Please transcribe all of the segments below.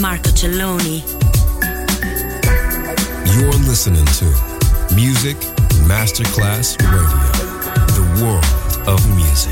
Marco Celloni. You're listening to Music Masterclass Radio, the world of music.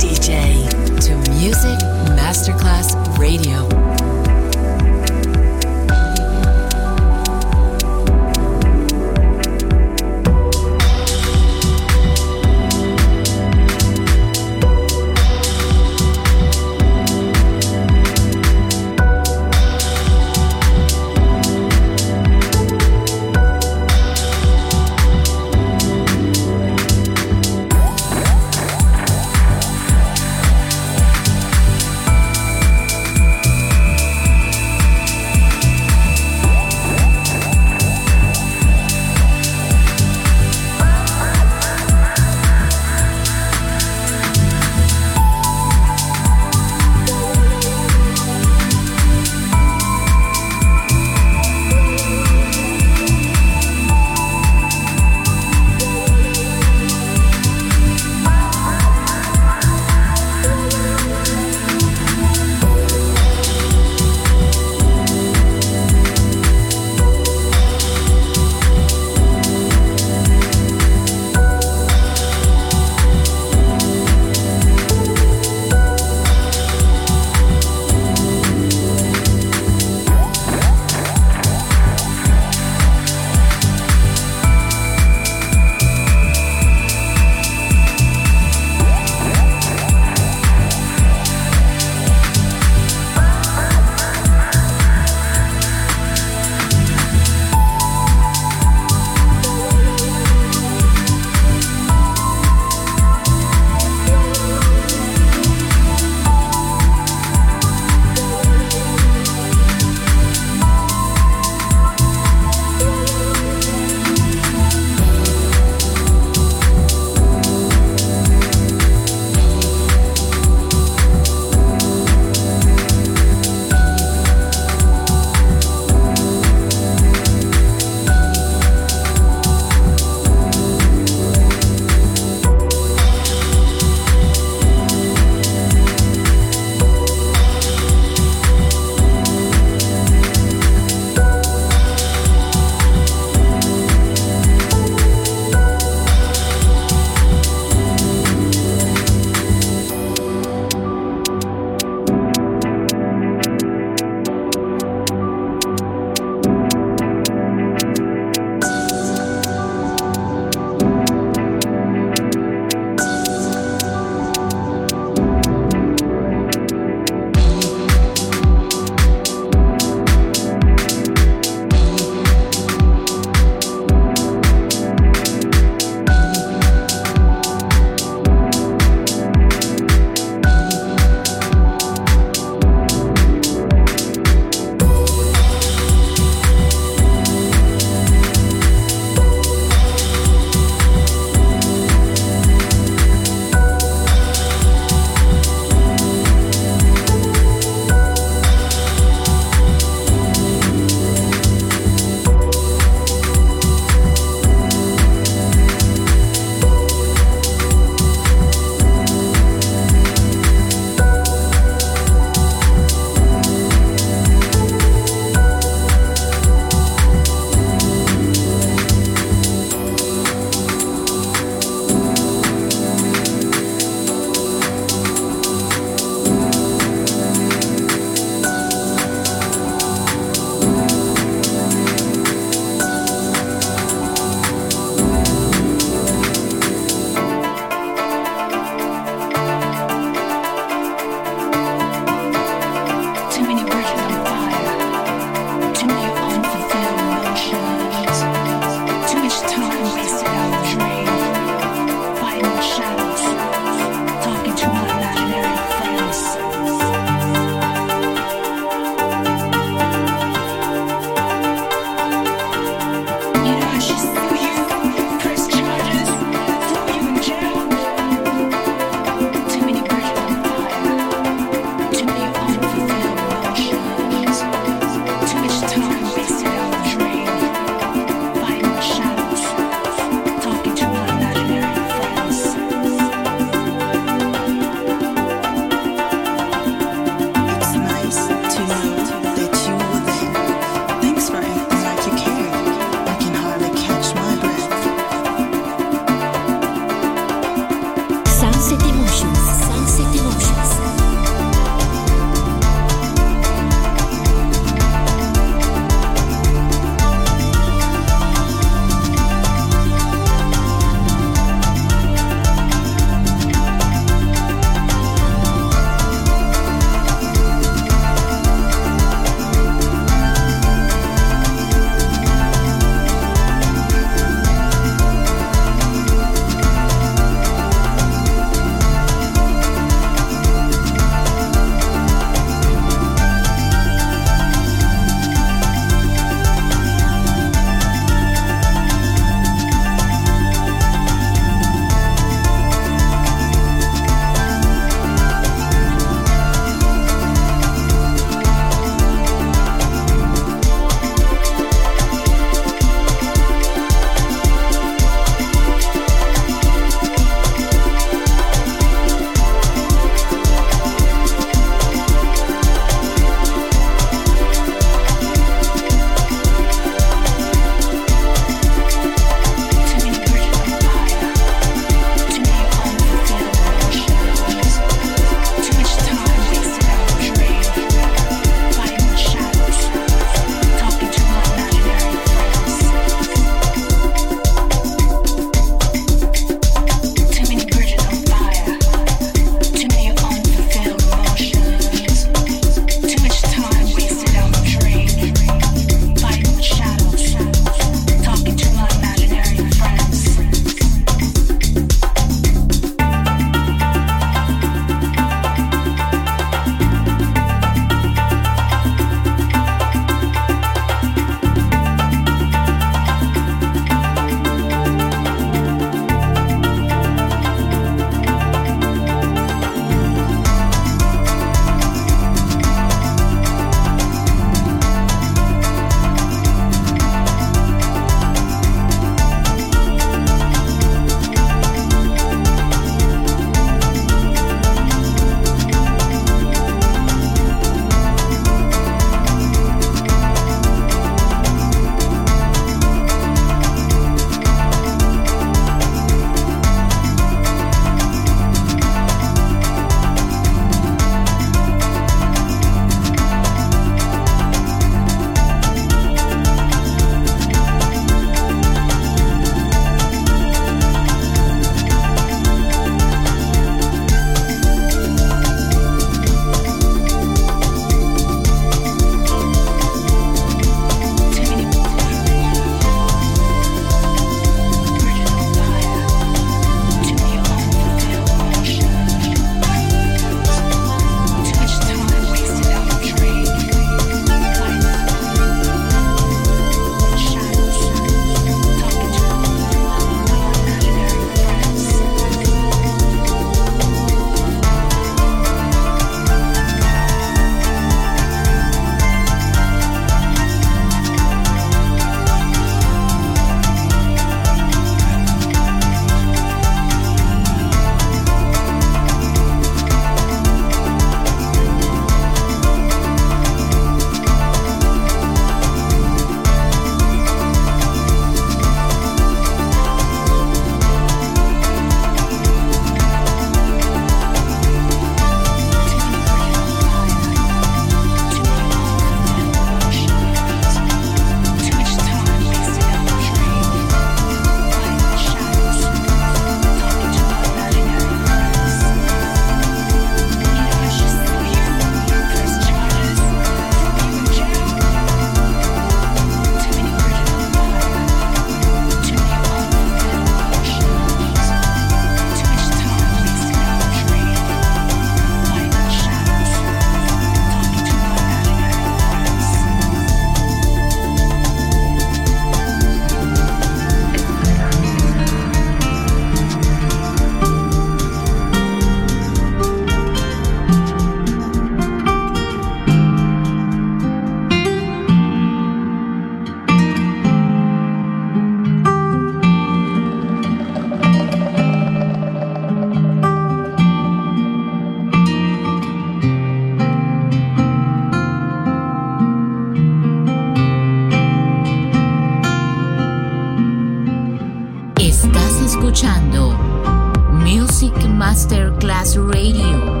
Masterclass Radio.